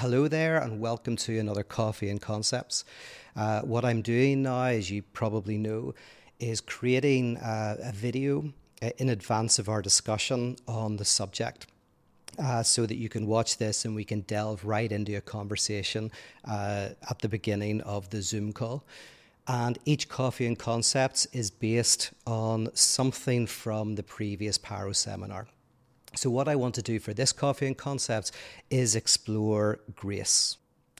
Hello there, and welcome to another Coffee and Concepts. Uh, what I'm doing now, as you probably know, is creating uh, a video uh, in advance of our discussion on the subject. Uh, so that you can watch this and we can delve right into a conversation uh, at the beginning of the Zoom call. And each Coffee and Concepts is based on something from the previous Paro seminar. So, what I want to do for this Coffee and Concepts is explore grace.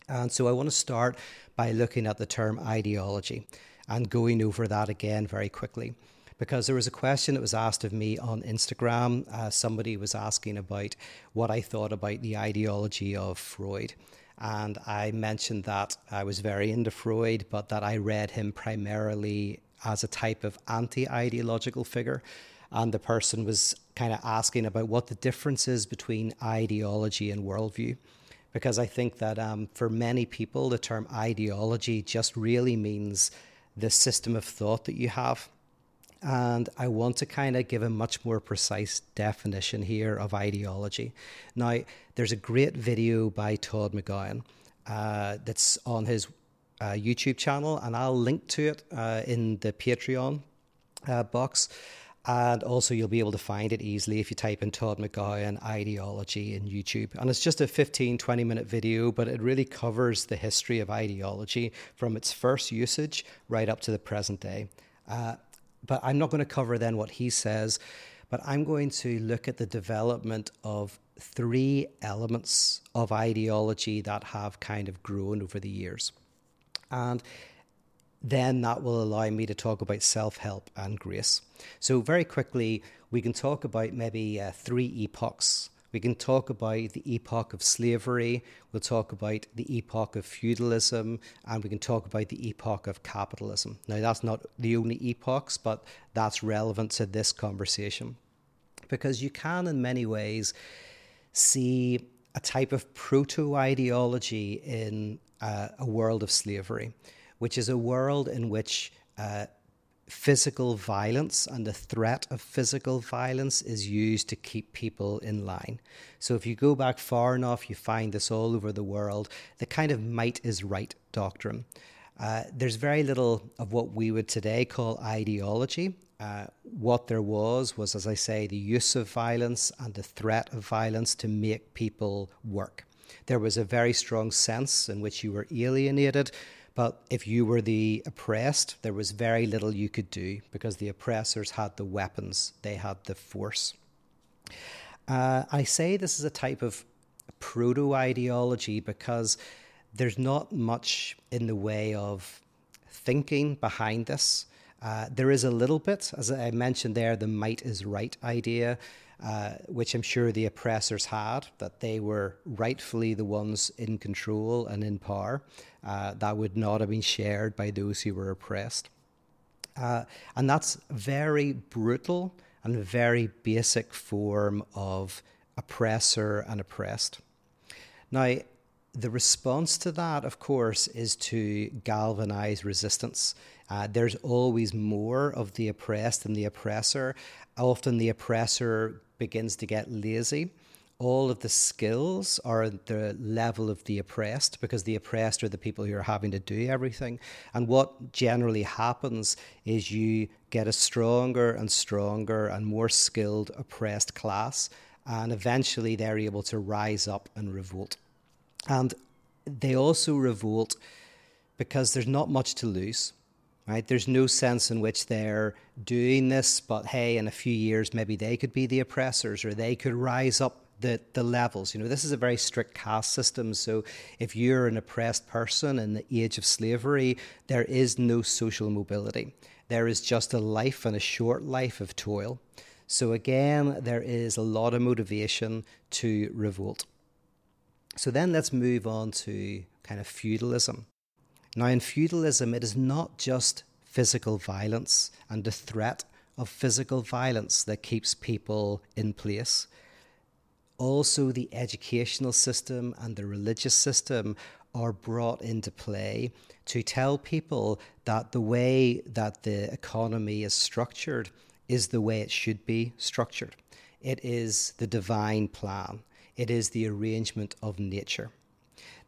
And so, I want to start by looking at the term ideology and going over that again very quickly. Because there was a question that was asked of me on Instagram. Uh, somebody was asking about what I thought about the ideology of Freud. And I mentioned that I was very into Freud, but that I read him primarily as a type of anti ideological figure and the person was kind of asking about what the difference is between ideology and worldview. Because I think that um, for many people, the term ideology just really means the system of thought that you have. And I want to kind of give a much more precise definition here of ideology. Now, there's a great video by Todd McGowan uh, that's on his uh, YouTube channel, and I'll link to it uh, in the Patreon uh, box. And also, you'll be able to find it easily if you type in Todd McGowan ideology in YouTube. And it's just a 15, 20 minute video, but it really covers the history of ideology from its first usage right up to the present day. Uh, but I'm not going to cover then what he says, but I'm going to look at the development of three elements of ideology that have kind of grown over the years. And then that will allow me to talk about self help and grace. So, very quickly, we can talk about maybe uh, three epochs. We can talk about the epoch of slavery, we'll talk about the epoch of feudalism, and we can talk about the epoch of capitalism. Now, that's not the only epochs, but that's relevant to this conversation because you can, in many ways, see a type of proto ideology in uh, a world of slavery which is a world in which uh, physical violence and the threat of physical violence is used to keep people in line. So if you go back far enough, you find this all over the world the kind of might is right doctrine. Uh, there's very little of what we would today call ideology. Uh, what there was was, as I say, the use of violence and the threat of violence to make people work. There was a very strong sense in which you were alienated but if you were the oppressed, there was very little you could do because the oppressors had the weapons, they had the force. Uh, I say this is a type of proto ideology because there's not much in the way of thinking behind this. Uh, there is a little bit, as I mentioned there, the might is right idea. Uh, which I'm sure the oppressors had, that they were rightfully the ones in control and in power. Uh, that would not have been shared by those who were oppressed. Uh, and that's very brutal and very basic form of oppressor and oppressed. Now, the response to that, of course, is to galvanize resistance. Uh, there's always more of the oppressed than the oppressor. Often the oppressor begins to get lazy, all of the skills are at the level of the oppressed because the oppressed are the people who are having to do everything. And what generally happens is you get a stronger and stronger and more skilled oppressed class, and eventually they're able to rise up and revolt. And they also revolt because there's not much to lose right? There's no sense in which they're doing this, but hey, in a few years, maybe they could be the oppressors or they could rise up the, the levels. You know, this is a very strict caste system. So if you're an oppressed person in the age of slavery, there is no social mobility. There is just a life and a short life of toil. So again, there is a lot of motivation to revolt. So then let's move on to kind of feudalism. Now, in feudalism, it is not just physical violence and the threat of physical violence that keeps people in place. Also, the educational system and the religious system are brought into play to tell people that the way that the economy is structured is the way it should be structured. It is the divine plan, it is the arrangement of nature.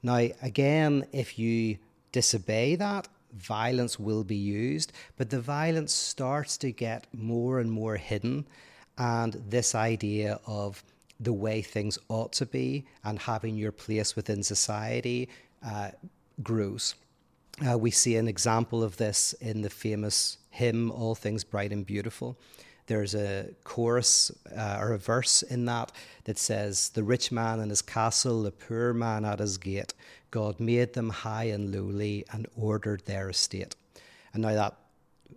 Now, again, if you disobey that, violence will be used, but the violence starts to get more and more hidden. And this idea of the way things ought to be and having your place within society uh, grows. Uh, we see an example of this in the famous hymn, All Things Bright and Beautiful. There's a chorus uh, or a verse in that that says, The rich man in his castle, the poor man at his gate, God made them high and lowly and ordered their estate. And now that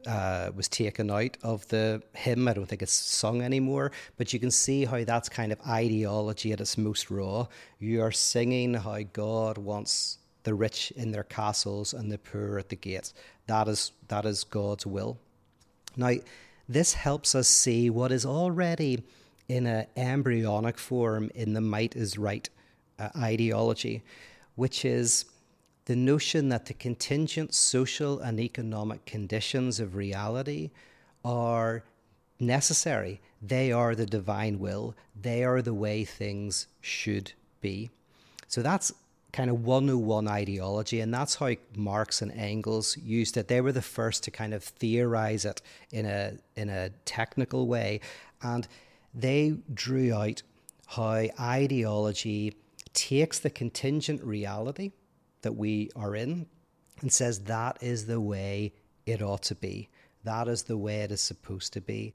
uh, was taken out of the hymn. I don't think it's sung anymore, but you can see how that's kind of ideology at its most raw. You are singing how God wants the rich in their castles and the poor at the gates. That is that is God's will. Now, this helps us see what is already in an embryonic form in the might is right uh, ideology, which is the notion that the contingent social and economic conditions of reality are necessary. They are the divine will, they are the way things should be. So that's kind of 101 ideology, and that's how Marx and Engels used it. They were the first to kind of theorize it in a in a technical way, and they drew out how ideology takes the contingent reality that we are in and says that is the way it ought to be. That is the way it is supposed to be.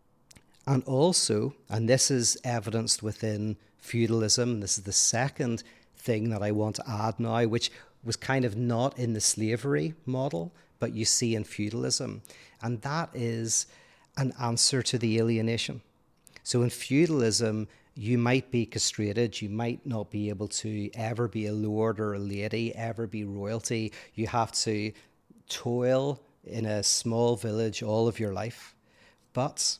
And also, and this is evidenced within feudalism, this is the second thing that I want to add now, which was kind of not in the slavery model, but you see in feudalism. And that is an answer to the alienation. So in feudalism, you might be castrated, you might not be able to ever be a lord or a lady, ever be royalty. You have to toil in a small village all of your life. But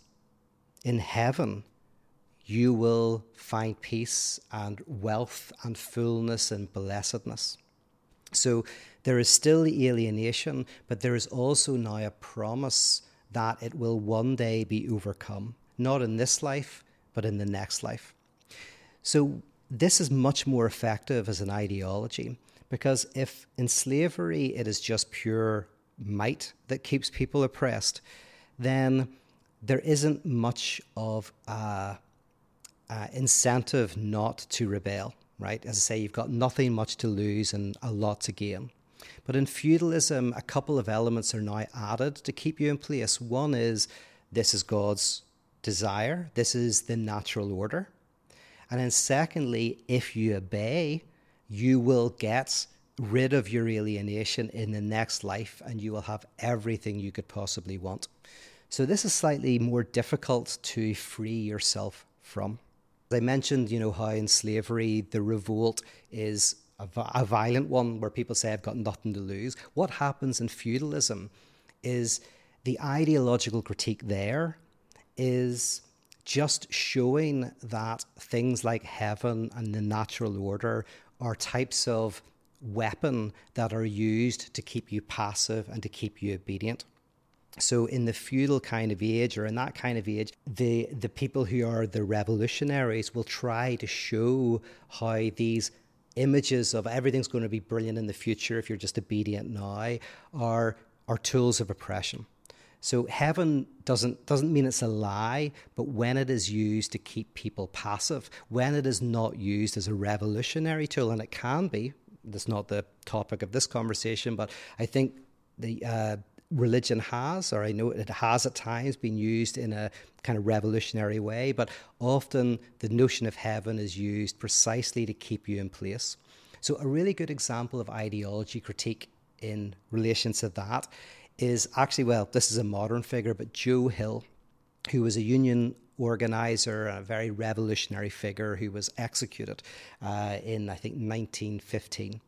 in heaven, you will find peace and wealth and fullness and blessedness. So there is still alienation, but there is also now a promise that it will one day be overcome, not in this life, but in the next life. So, this is much more effective as an ideology because if in slavery it is just pure might that keeps people oppressed, then there isn't much of a, a incentive not to rebel, right? As I say, you've got nothing much to lose and a lot to gain. But in feudalism, a couple of elements are now added to keep you in place. One is this is God's desire, this is the natural order. And then, secondly, if you obey, you will get rid of your alienation in the next life and you will have everything you could possibly want. So, this is slightly more difficult to free yourself from. As I mentioned, you know, how in slavery the revolt is a, a violent one where people say, I've got nothing to lose. What happens in feudalism is the ideological critique there is just showing that things like heaven and the natural order are types of weapon that are used to keep you passive and to keep you obedient. So in the feudal kind of age or in that kind of age, the the people who are the revolutionaries will try to show how these images of everything's going to be brilliant in the future if you're just obedient now are are tools of oppression. So heaven doesn't doesn't mean it's a lie, but when it is used to keep people passive, when it is not used as a revolutionary tool, and it can be, that's not the topic of this conversation, but I think the uh, religion has, or I know it has at times been used in a kind of revolutionary way, but often the notion of heaven is used precisely to keep you in place. So, a really good example of ideology critique in relation to that is actually, well, this is a modern figure, but Joe Hill, who was a union organizer a very revolutionary figure who was executed uh, in, I think, 1915.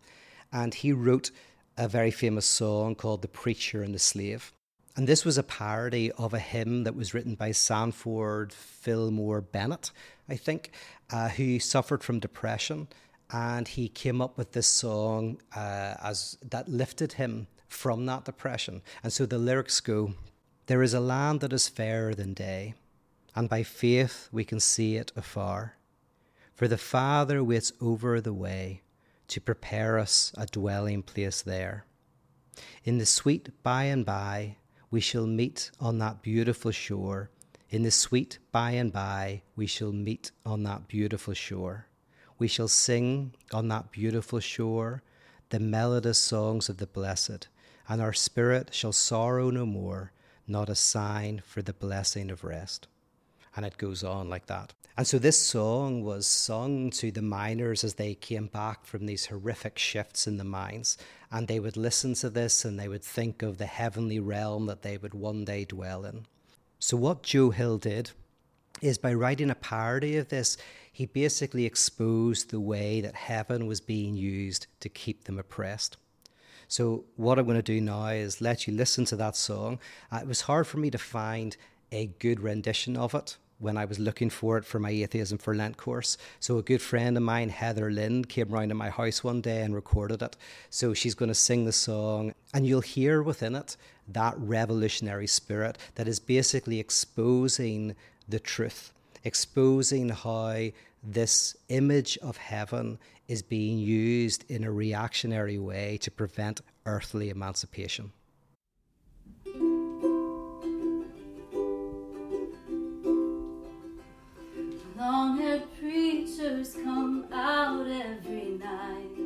And he wrote a very famous song called The Preacher and the Slave. And this was a parody of a hymn that was written by Sanford Fillmore Bennett, I think, uh, who suffered from depression. And he came up with this song uh, as that lifted him from that depression. And so the lyrics go There is a land that is fairer than day, and by faith we can see it afar. For the Father waits over the way to prepare us a dwelling place there. In the sweet by and by, we shall meet on that beautiful shore. In the sweet by and by, we shall meet on that beautiful shore. We shall sing on that beautiful shore the melodious songs of the blessed, and our spirit shall sorrow no more, not a sign for the blessing of rest. And it goes on like that. And so this song was sung to the miners as they came back from these horrific shifts in the mines. And they would listen to this and they would think of the heavenly realm that they would one day dwell in. So, what Joe Hill did is by writing a parody of this, he basically exposed the way that heaven was being used to keep them oppressed. So, what I'm going to do now is let you listen to that song. Uh, it was hard for me to find a good rendition of it when I was looking for it for my Atheism for Lent course. So a good friend of mine, Heather Lynn, came round to my house one day and recorded it. So she's going to sing the song, and you'll hear within it that revolutionary spirit that is basically exposing the truth, exposing how this image of heaven is being used in a reactionary way to prevent earthly emancipation. Come out every night.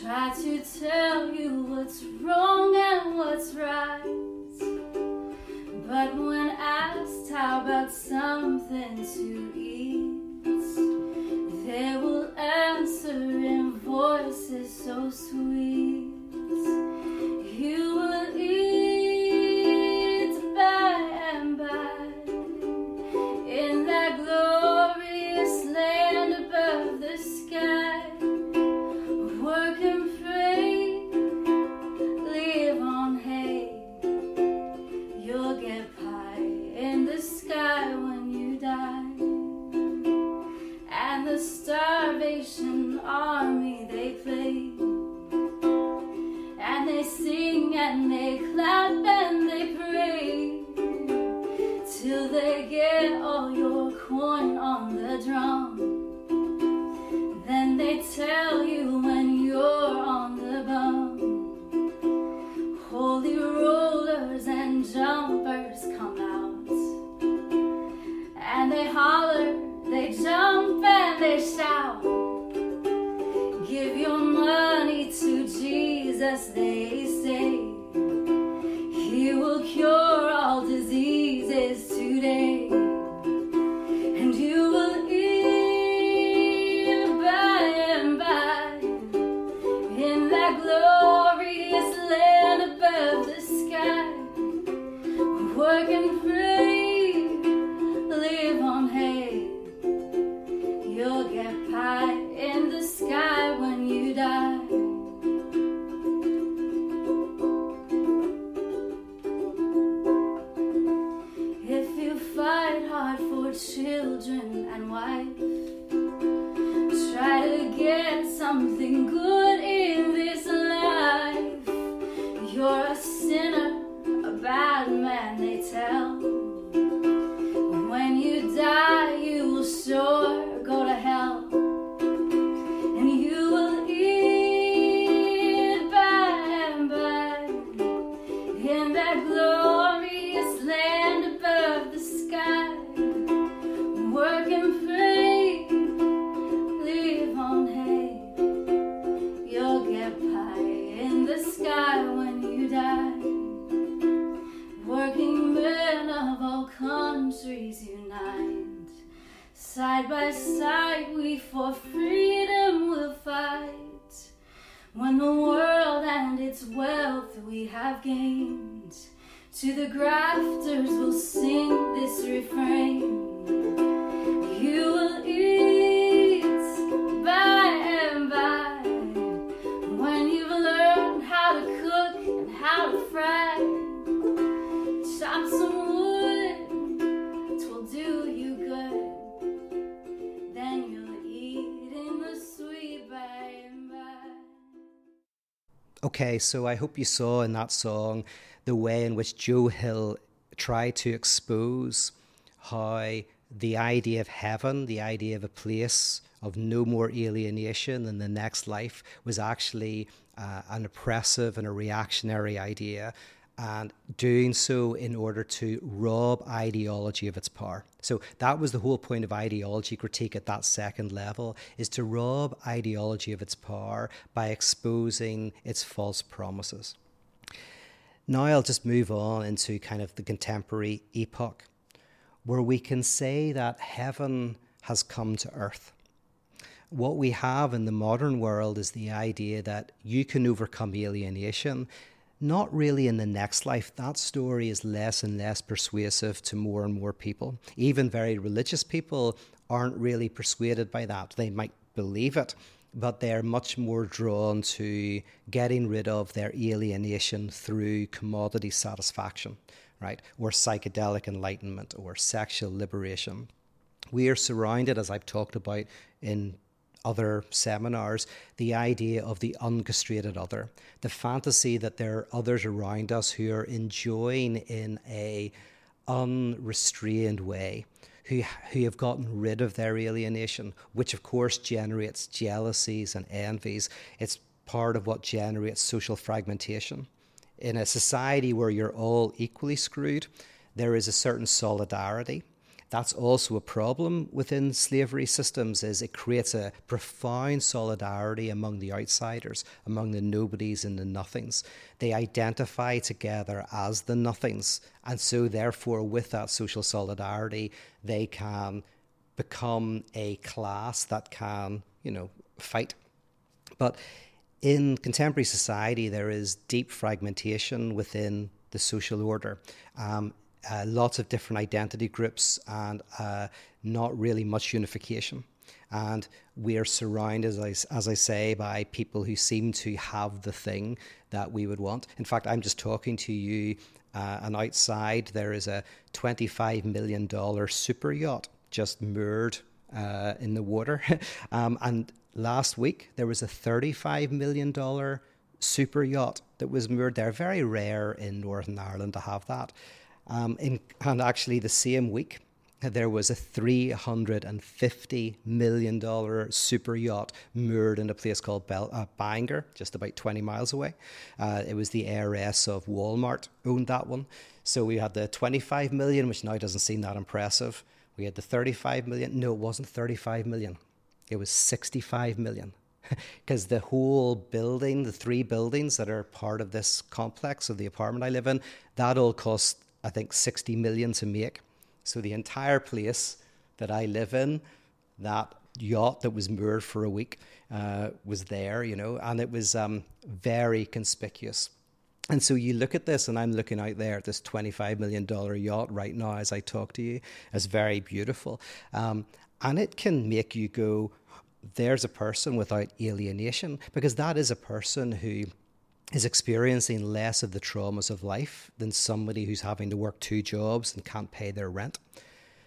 Try to tell you what's wrong and what's right. But when asked how about something to eat, they will answer in voices so sweet. You will eat I can When the world and its wealth we have gained, to the grafters we'll sing this refrain. Okay, so I hope you saw in that song the way in which Joe Hill tried to expose how the idea of heaven, the idea of a place of no more alienation in the next life was actually uh, an oppressive and a reactionary idea and doing so in order to rob ideology of its power. So that was the whole point of ideology critique at that second level is to rob ideology of its power by exposing its false promises. Now I'll just move on into kind of the contemporary epoch where we can say that heaven has come to earth. What we have in the modern world is the idea that you can overcome alienation not really in the next life. That story is less and less persuasive to more and more people. Even very religious people aren't really persuaded by that. They might believe it, but they're much more drawn to getting rid of their alienation through commodity satisfaction, right? Or psychedelic enlightenment or sexual liberation. We are surrounded, as I've talked about in other seminars, the idea of the uncastrated other, the fantasy that there are others around us who are enjoying in a unrestrained way, who, who have gotten rid of their alienation, which of course generates jealousies and envies. It's part of what generates social fragmentation. In a society where you're all equally screwed, there is a certain solidarity that's also a problem within slavery systems is it creates a profound solidarity among the outsiders, among the nobodies and the nothings. They identify together as the nothings. And so therefore with that social solidarity, they can become a class that can, you know, fight. But in contemporary society, there is deep fragmentation within the social order. Um, uh, lots of different identity groups and uh, not really much unification. And we are surrounded, as I, as I say, by people who seem to have the thing that we would want. In fact, I'm just talking to you, uh, and outside there is a $25 million super yacht just moored uh, in the water. um, and last week there was a $35 million super yacht that was moored there. Very rare in Northern Ireland to have that. Um, in, and actually, the same week, there was a $350 million super yacht moored in a place called Bel- uh, just about 20 miles away. Uh, it was the heiress of Walmart, owned that one. So we had the 25 million, which now doesn't seem that impressive. We had the 35 million. No, it wasn't 35 million. It was 65 million. Because the whole building, the three buildings that are part of this complex of the apartment I live in, that all cost I think, 60 million to make. So the entire place that I live in, that yacht that was moored for a week, uh, was there, you know, and it was um, very conspicuous. And so you look at this, and I'm looking out there at this $25 million yacht right now as I talk to you. It's very beautiful. Um, and it can make you go, there's a person without alienation, because that is a person who is experiencing less of the traumas of life than somebody who's having to work two jobs and can't pay their rent.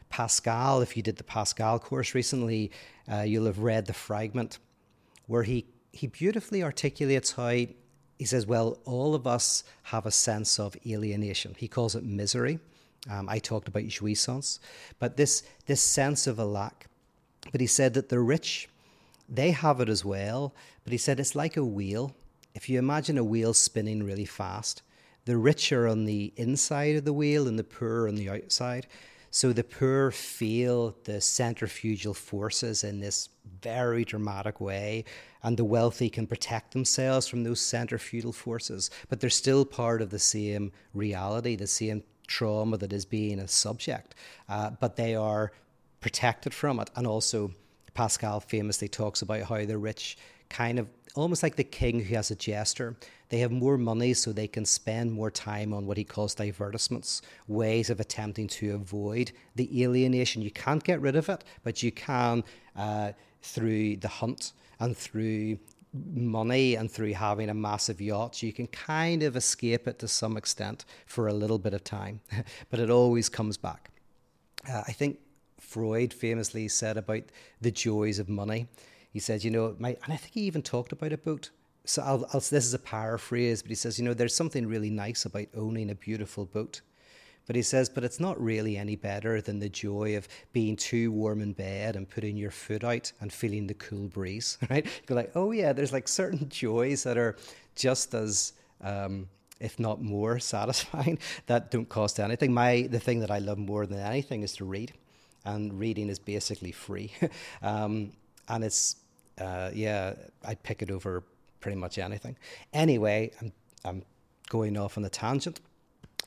Pascal, if you did the Pascal course recently, uh, you'll have read the fragment where he, he beautifully articulates how he says, Well, all of us have a sense of alienation. He calls it misery. Um, I talked about jouissance, but this, this sense of a lack. But he said that the rich, they have it as well, but he said it's like a wheel if you imagine a wheel spinning really fast, the rich are on the inside of the wheel and the poor on the outside. So the poor feel the centrifugal forces in this very dramatic way, and the wealthy can protect themselves from those centrifugal forces, but they're still part of the same reality, the same trauma that is being a subject, uh, but they are protected from it. And also, Pascal famously talks about how the rich kind of almost like the king who has a jester. They have more money so they can spend more time on what he calls divertissements, ways of attempting to avoid the alienation. You can't get rid of it, but you can uh, through the hunt and through money and through having a massive yacht, you can kind of escape it to some extent for a little bit of time, but it always comes back. Uh, I think Freud famously said about the joys of money he said, you know, my, and I think he even talked about a boat. So I'll, I'll, this is a paraphrase, but he says, you know, there's something really nice about owning a beautiful boat. But he says, but it's not really any better than the joy of being too warm in bed and putting your foot out and feeling the cool breeze, right? You're like, oh yeah, there's like certain joys that are just as um, if not more satisfying that don't cost anything my the thing that i love more than anything is to read and reading is basically free um, and it's uh, yeah i'd pick it over pretty much anything anyway i'm, I'm going off on a tangent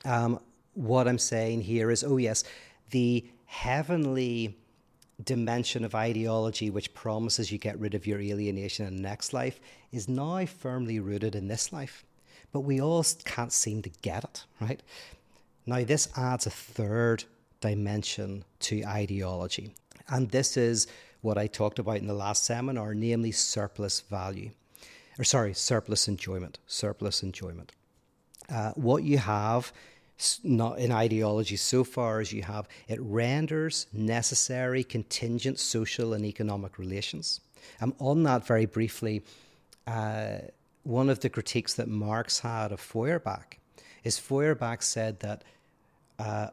um, what i'm saying here is oh yes the heavenly dimension of ideology which promises you get rid of your alienation in the next life is now firmly rooted in this life but we all can't seem to get it, right? Now, this adds a third dimension to ideology. And this is what I talked about in the last seminar, namely surplus value. Or, sorry, surplus enjoyment. Surplus enjoyment. Uh, what you have not in ideology so far as you have it renders necessary contingent social and economic relations. Um, on that, very briefly, uh, one of the critiques that Marx had of Feuerbach is Feuerbach said that uh,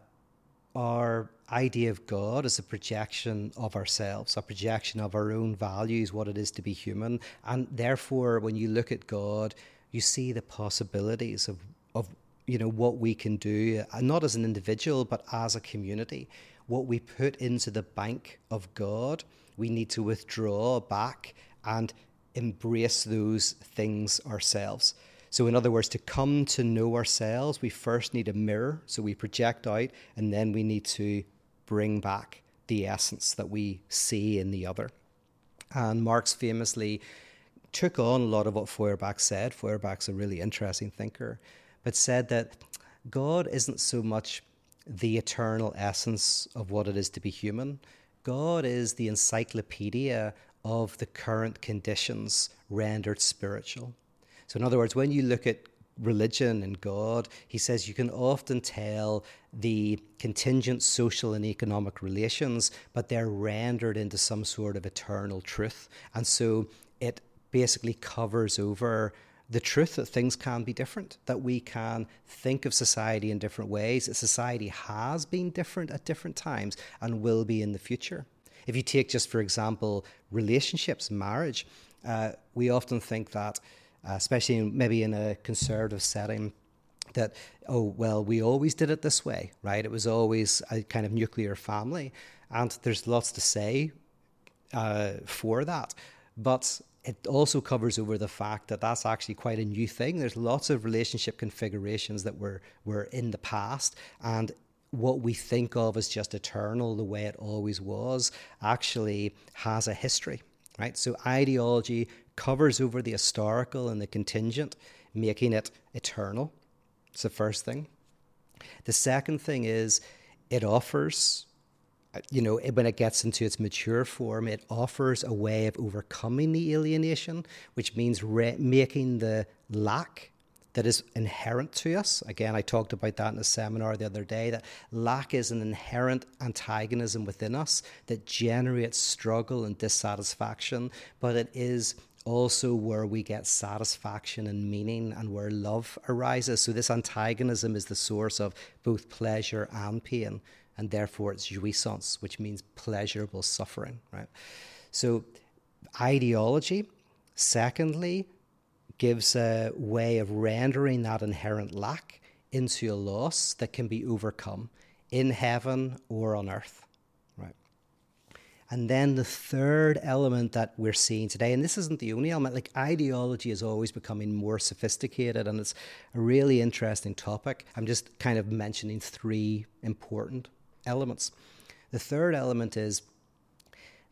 our idea of God is a projection of ourselves, a projection of our own values, what it is to be human. And therefore, when you look at God, you see the possibilities of, of you know, what we can do, uh, not as an individual, but as a community. What we put into the bank of God, we need to withdraw back and embrace those things ourselves. So, in other words, to come to know ourselves, we first need a mirror. So, we project out, and then we need to bring back the essence that we see in the other. And Marx famously took on a lot of what Feuerbach said. Feuerbach's a really interesting thinker, but said that God isn't so much the eternal essence of what it is to be human. God is the encyclopedia of the current conditions rendered spiritual. So, in other words, when you look at religion and God, he says you can often tell the contingent social and economic relations, but they're rendered into some sort of eternal truth. And so it basically covers over the truth that things can be different, that we can think of society in different ways, that society has been different at different times and will be in the future. If you take just, for example, relationships, marriage, uh, we often think that, uh, especially in, maybe in a conservative setting, that, oh, well, we always did it this way, right? It was always a kind of nuclear family. And there's lots to say uh, for that. But it also covers over the fact that that's actually quite a new thing. There's lots of relationship configurations that were, were in the past. And what we think of as just eternal, the way it always was, actually has a history, right? So ideology covers over the historical and the contingent, making it eternal. It's the first thing. The second thing is it offers, uh, you know, when it gets into its mature form, it offers a way of overcoming the alienation, which means re- making the lack that is inherent to us. Again, I talked about that in a seminar the other day that lack is an inherent antagonism within us that generates struggle and dissatisfaction, but it is also where we get satisfaction and meaning and where love arises. So, this antagonism is the source of both pleasure and pain, and therefore it's jouissance, which means pleasurable suffering, right? So, ideology, secondly, gives a way of rendering that inherent lack into a loss that can be overcome in heaven or on earth. And then the third element that we're seeing today, and this isn't the only element, like ideology is always becoming more sophisticated and it's a really interesting topic. I'm just kind of mentioning three important elements. The third element is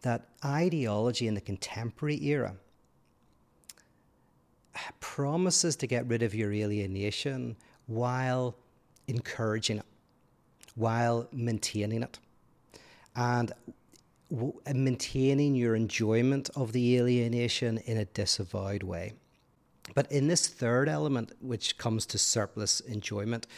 that ideology in the contemporary era promises to get rid of your alienation while encouraging it, while maintaining it, and Uh, maintaining your enjoyment of the alienation in a disavowed way. But in this third element, which comes to surplus enjoyment,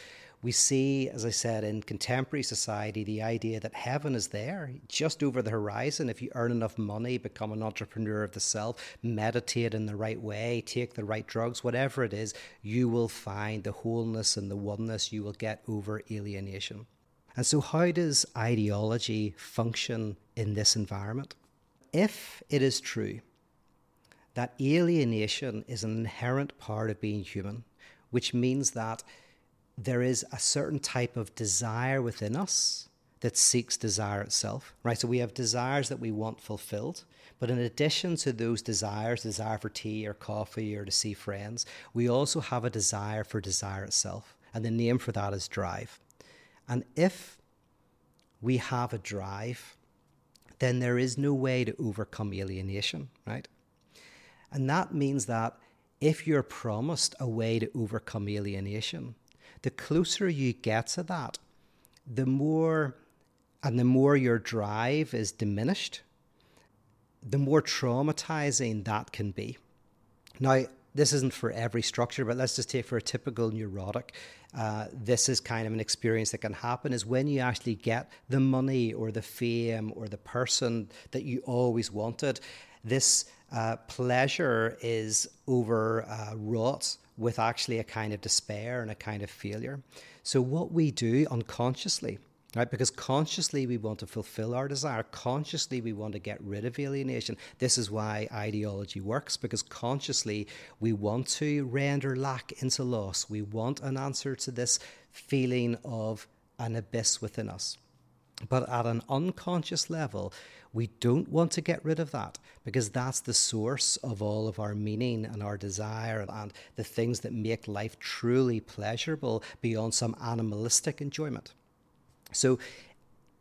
We see, as I said, in contemporary society, the idea that heaven is there, just over the horizon. If you earn enough money, become an entrepreneur of the self, meditate in the right way, take the right drugs, whatever it is, you will find the wholeness and the oneness you will get over alienation. And so, how does ideology function in this environment? If it is true that alienation is an inherent part of being human, which means that there is a certain type of desire within us that seeks desire itself, right? So we have desires that we want fulfilled. But in addition to those desires, desire for tea or coffee or to see friends, we also have a desire for desire itself. And the name for that is drive. And if we have a drive, then there is no way to overcome alienation, right? And that means that if you're promised a way to overcome alienation, the closer you get to that, the more and the more your drive is diminished, the more traumatizing that can be. Now, this isn't for every structure, but let's just take for a typical neurotic. Uh, this is kind of an experience that can happen is when you actually get the money or the fame or the person that you always wanted. This uh, pleasure is overwrought uh, with actually a kind of despair and a kind of failure. So, what we do unconsciously, right, because consciously we want to fulfill our desire, consciously we want to get rid of alienation. This is why ideology works, because consciously we want to render lack into loss. We want an answer to this feeling of an abyss within us. But at an unconscious level, we don't want to get rid of that because that's the source of all of our meaning and our desire and the things that make life truly pleasurable beyond some animalistic enjoyment. So,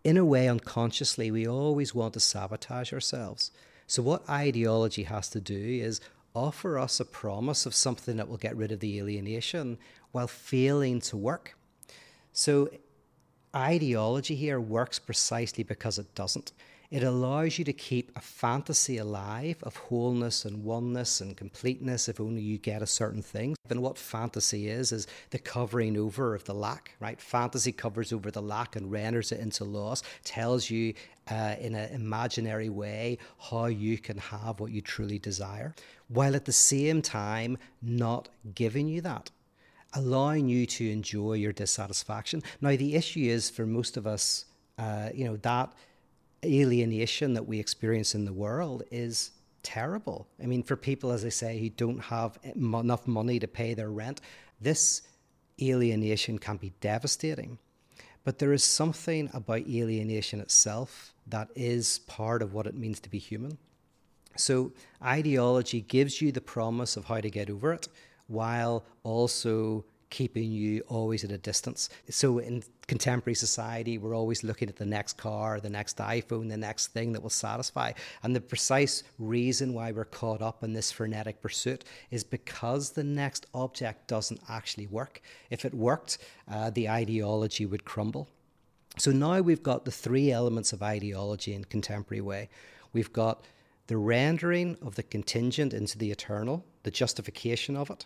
in a way, unconsciously, we always want to sabotage ourselves. So, what ideology has to do is offer us a promise of something that will get rid of the alienation while failing to work. So, ideology here works precisely because it doesn't. It allows you to keep a fantasy alive of wholeness and oneness and completeness if only you get a certain thing. And what fantasy is, is the covering over of the lack, right? Fantasy covers over the lack and renders it into loss, tells you uh, in an imaginary way how you can have what you truly desire, while at the same time not giving you that allowing you to enjoy your dissatisfaction. Now, the issue is for most of us, uh, you know, that alienation that we experience in the world is terrible. I mean, for people, as I say, who don't have enough money to pay their rent, this alienation can be devastating. But there is something about alienation itself that is part of what it means to be human. So, ideology gives you the promise of how to get over it while also keeping you always at a distance. So in contemporary society, we're always looking at the next car, the next iPhone, the next thing that will satisfy. And the precise reason why we're caught up in this frenetic pursuit is because the next object doesn't actually work. If it worked, uh, the ideology would crumble. So now we've got the three elements of ideology in contemporary way. We've got the rendering of the contingent into the eternal, the justification of it.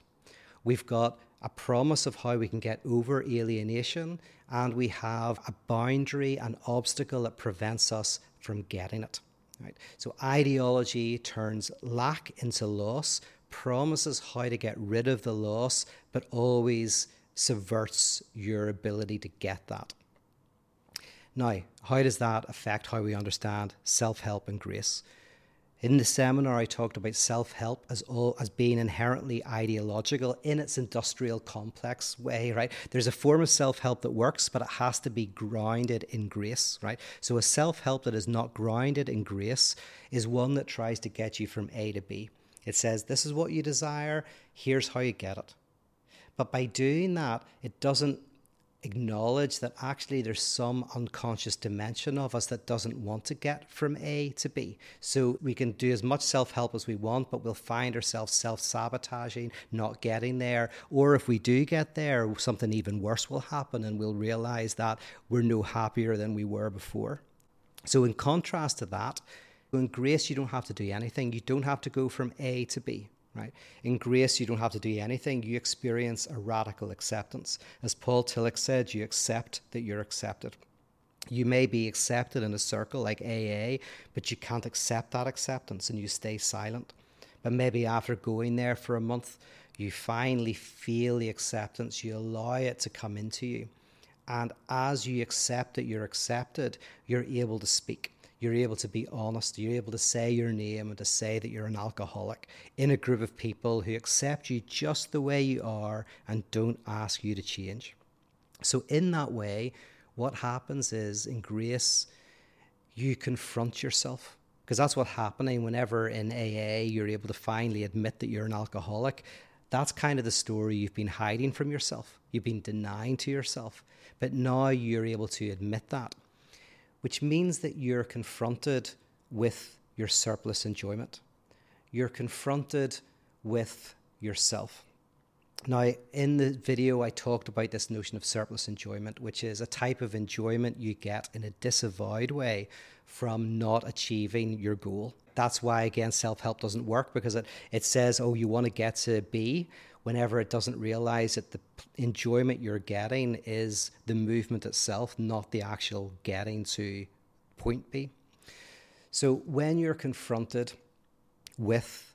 We've got a promise of how we can get over alienation, and we have a boundary, an obstacle that prevents us from getting it. Right? So ideology turns lack into loss, promises how to get rid of the loss, but always subverts your ability to get that. Now, how does that affect how we understand self help and grace? In the seminar, I talked about self help as as being inherently ideological in its industrial complex way, right? There's a form of self help that works, but it has to be grounded in grace, right? So a self help that is not grounded in grace is one that tries to get you from A to B. It says, This is what you desire, here's how you get it. But by doing that, it doesn't acknowledge that actually there's some unconscious dimension of us that doesn't want to get from A to B. So we can do as much self help as we want, but we'll find ourselves self sabotaging, not getting there. Or if we do get there, something even worse will happen and we'll realize that we're no happier than we were before. So, in contrast to that, in grace, you don't have to do anything. You don't have to go from A to B right? In grace, you don't have to do anything. You experience a radical acceptance. As Paul Tillich said, you accept that you're accepted. You may be accepted in a circle like AA, but you can't accept that acceptance and you stay silent. But maybe after going there for a month, you finally feel the acceptance, you allow it to come into you. And as you accept that you're accepted, you're able to speak. You're able to be honest. You're able to say your name and to say that you're an alcoholic in a group of people who accept you just the way you are and don't ask you to change. So, in that way, what happens is in grace, you confront yourself because that's what's happening whenever in AA you're able to finally admit that you're an alcoholic. That's kind of the story you've been hiding from yourself. You've been denying to yourself. But now you're able to admit that, which means that you're confronted with your surplus enjoyment. You're confronted with yourself. Now, in the video, I talked about this notion of surplus enjoyment, which is a type of enjoyment you get in a disavowed way from not achieving your goal. That's why, again, self help doesn't work because it, it says, oh, you want to get to B, whenever it doesn't realize that the enjoyment you're getting is the movement itself, not the actual getting to point B. So when you're confronted with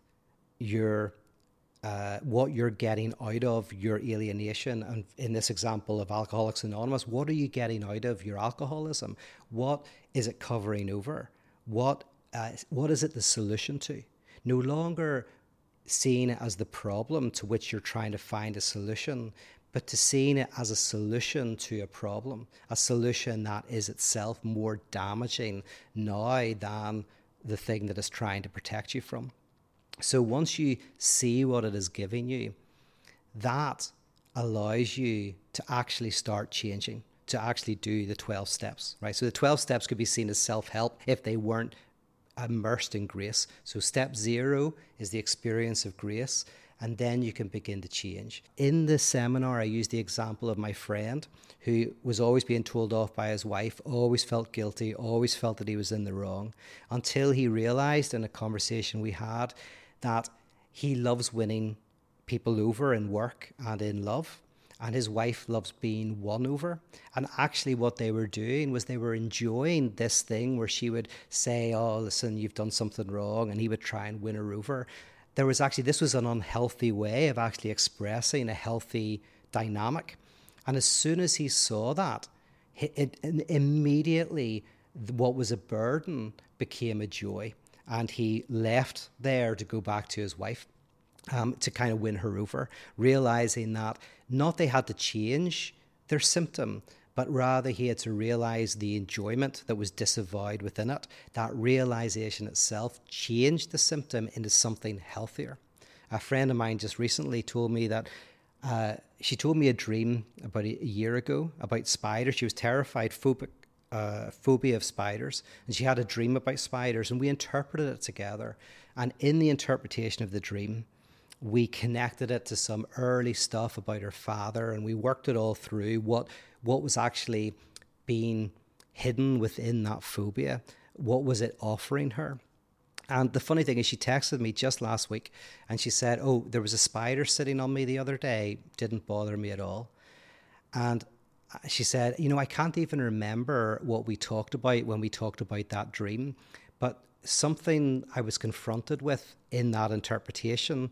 your uh, what you're getting out of your alienation, and in this example of Alcoholics Anonymous, what are you getting out of your alcoholism? What is it covering over? What uh, what is it the solution to? No longer seeing it as the problem to which you're trying to find a solution, but to seeing it as a solution to a problem, a solution that is itself more damaging now than the thing that is trying to protect you from. So once you see what it is giving you, that allows you to actually start changing, to actually do the 12 steps, right? So the 12 steps could be seen as self help if they weren't immersed in grace. So, step zero is the experience of grace, and then you can begin to change. In the seminar, I used the example of my friend who was always being told off by his wife, always felt guilty, always felt that he was in the wrong, until he realized in a conversation we had that he loves winning people over in work and in love and his wife loves being won over. And actually, what they were doing was they were enjoying this thing where she would say, Oh, listen, you've done something wrong, and he would try and win her over. There was actually, this was an unhealthy way of actually expressing a healthy dynamic. And as soon as he saw that, it, it, immediately what was a burden became a joy. And he left there to go back to his wife um, to kind of win her over, realizing that not they had to change their symptom, but rather he had to realize the enjoyment that was disavowed within it. That realization itself changed the symptom into something healthier. A friend of mine just recently told me that uh, she told me a dream about a year ago about spiders. She was terrified, phobic, uh, phobia of spiders, and she had a dream about spiders, and we interpreted it together. And in the interpretation of the dream, we connected it to some early stuff about her father and we worked it all through what what was actually being hidden within that phobia. What was it offering her? And the funny thing is she texted me just last week and she said oh there was a spider sitting on me the other day. Didn't bother me at all. And she said you know i can't even remember what we talked about when we talked about that dream but something i was confronted with in that interpretation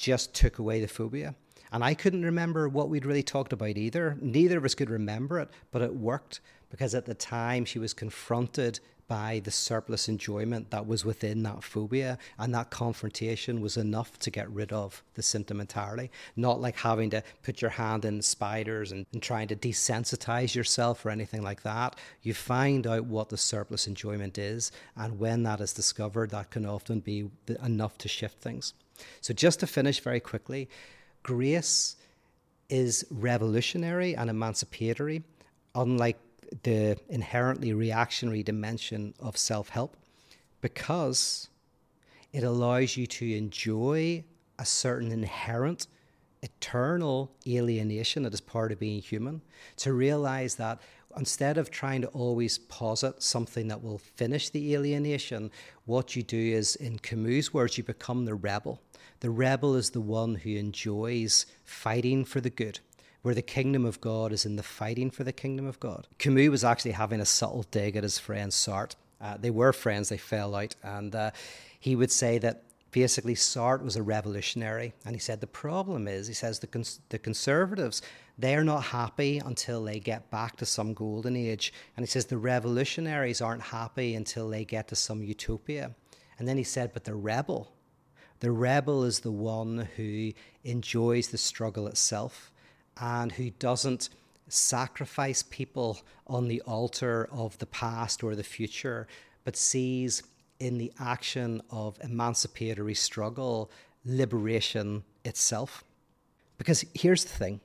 just took away the phobia. And I couldn't remember what we'd really talked about either. Neither of us could remember it, but it worked because at the time she was confronted by the surplus enjoyment that was within that phobia, and that confrontation was enough to get rid of the symptom entirely. Not like having to put your hand in spiders and, and trying to desensitize yourself or anything like that. You find out what the surplus enjoyment is, and when that is discovered, that can often be enough to shift things. So, just to finish very quickly, grace is revolutionary and emancipatory, unlike the inherently reactionary dimension of self help, because it allows you to enjoy a certain inherent eternal alienation that is part of being human, to realize that instead of trying to always posit something that will finish the alienation, what you do is, in Camus' words, you become the rebel. The rebel is the one who enjoys fighting for the good, where the kingdom of God is in the fighting for the kingdom of God. Camus was actually having a subtle dig at his friend Sartre. Uh, they were friends, they fell out, and uh, he would say that basically Sartre was a revolutionary. And he said the problem is, he says the, cons- the conservatives, they're not happy until they get back to some golden age. And he says the revolutionaries aren't happy until they get to some utopia. And then he said, but the rebel, the rebel is the one who enjoys the struggle itself and who doesn't sacrifice people on the altar of the past or the future, but sees in the action of emancipatory struggle liberation itself. Because here's the thing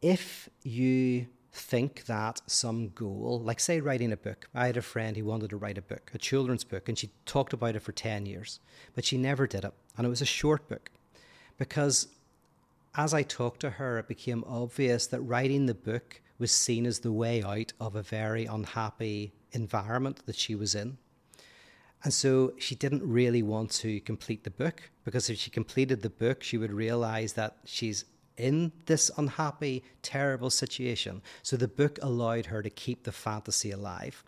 if you think that some goal, like say writing a book, I had a friend who wanted to write a book, a children's book, and she talked about it for 10 years, but she never did it. And it was a short book because as I talked to her, it became obvious that writing the book was seen as the way out of a very unhappy environment that she was in. And so she didn't really want to complete the book because if she completed the book, she would realize that she's in this unhappy, terrible situation. So the book allowed her to keep the fantasy alive.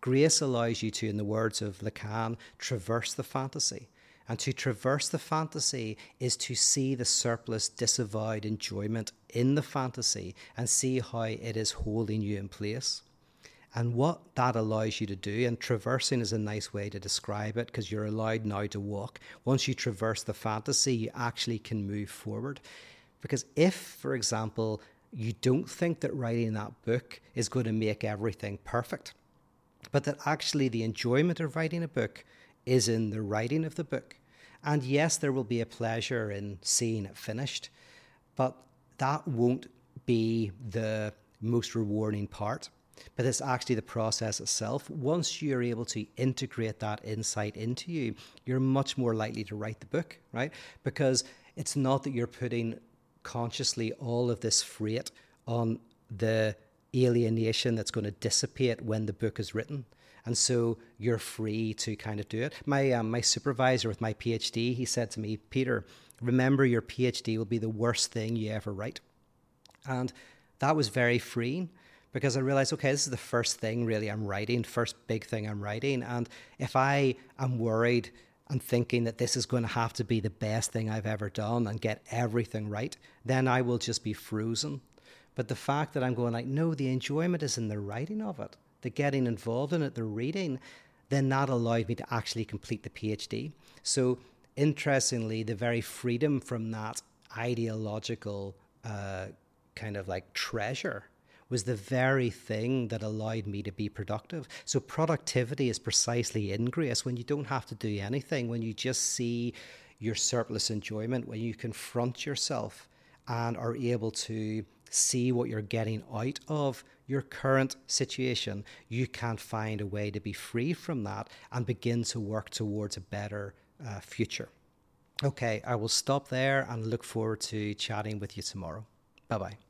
Grace allows you to, in the words of Lacan, traverse the fantasy. And to traverse the fantasy is to see the surplus disavowed enjoyment in the fantasy and see how it is holding you in place. And what that allows you to do, and traversing is a nice way to describe it because you're allowed now to walk. Once you traverse the fantasy, you actually can move forward. Because if, for example, you don't think that writing that book is going to make everything perfect, but that actually the enjoyment of writing a book is in the writing of the book. And yes, there will be a pleasure in seeing it finished, but that won't be the most rewarding part. But it's actually the process itself. Once you're able to integrate that insight into you, you're much more likely to write the book, right? Because it's not that you're putting consciously all of this freight on the alienation that's going to dissipate when the book is written. And so you're free to kind of do it. My, um, my supervisor with my PhD, he said to me, Peter, remember your PhD will be the worst thing you ever write. And that was very freeing because I realized, okay, this is the first thing really I'm writing, first big thing I'm writing. And if I am worried and thinking that this is going to have to be the best thing I've ever done and get everything right, then I will just be frozen. But the fact that I'm going like, no, the enjoyment is in the writing of it, the getting involved in it, the reading, then that allowed me to actually complete the PhD. So interestingly, the very freedom from that ideological uh, kind of like treasure was the very thing that allowed me to be productive. So, productivity is precisely in grace when you don't have to do anything, when you just see your surplus enjoyment, when you confront yourself and are able to see what you're getting out of your current situation, you can find a way to be free from that and begin to work towards a better uh, future. Okay, I will stop there and look forward to chatting with you tomorrow. Bye bye.